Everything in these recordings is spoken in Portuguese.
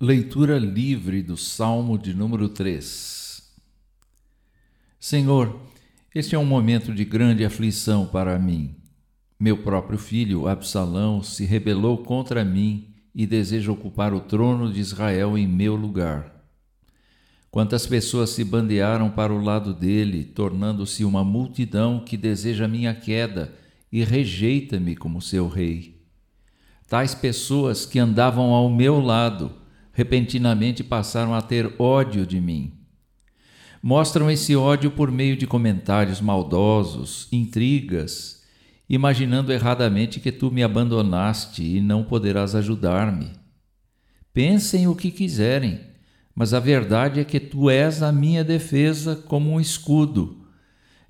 Leitura livre do Salmo de número 3 Senhor, este é um momento de grande aflição para mim. Meu próprio filho, Absalão, se rebelou contra mim e deseja ocupar o trono de Israel em meu lugar. Quantas pessoas se bandearam para o lado dele, tornando-se uma multidão que deseja minha queda e rejeita-me como seu rei. Tais pessoas que andavam ao meu lado, repentinamente passaram a ter ódio de mim. Mostram esse ódio por meio de comentários maldosos, intrigas, imaginando erradamente que tu me abandonaste e não poderás ajudar-me. Pensem o que quiserem, mas a verdade é que tu és a minha defesa como um escudo.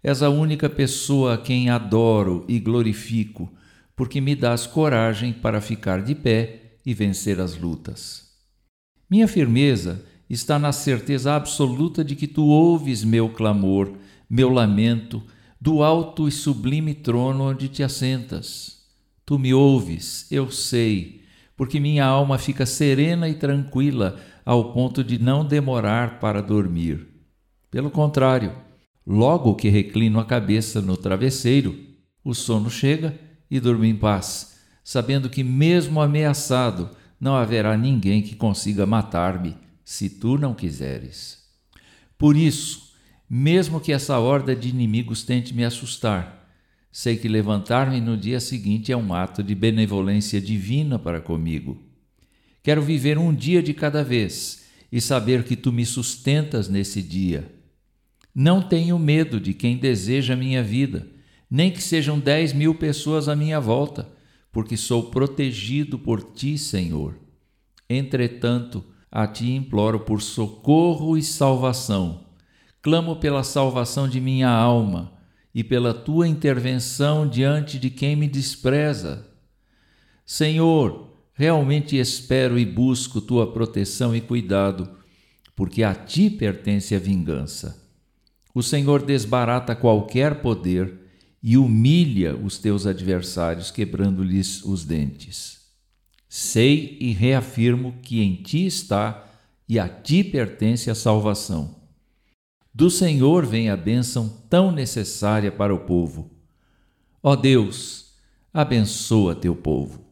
És a única pessoa a quem adoro e glorifico, porque me dás coragem para ficar de pé e vencer as lutas. Minha firmeza está na certeza absoluta de que tu ouves meu clamor, meu lamento, do alto e sublime trono onde te assentas. Tu me ouves, eu sei, porque minha alma fica serena e tranquila ao ponto de não demorar para dormir. Pelo contrário, logo que reclino a cabeça no travesseiro, o sono chega e durmo em paz, sabendo que, mesmo ameaçado, não haverá ninguém que consiga matar-me, se tu não quiseres. Por isso, mesmo que essa horda de inimigos tente me assustar, sei que levantar-me no dia seguinte é um ato de benevolência divina para comigo. Quero viver um dia de cada vez e saber que tu me sustentas nesse dia. Não tenho medo de quem deseja minha vida, nem que sejam dez mil pessoas à minha volta porque sou protegido por ti, Senhor. Entretanto, a ti imploro por socorro e salvação. Clamo pela salvação de minha alma e pela tua intervenção diante de quem me despreza. Senhor, realmente espero e busco tua proteção e cuidado, porque a ti pertence a vingança. O Senhor desbarata qualquer poder e humilha os teus adversários, quebrando-lhes os dentes. Sei e reafirmo que em ti está e a ti pertence a salvação. Do Senhor vem a bênção tão necessária para o povo. Ó Deus, abençoa teu povo.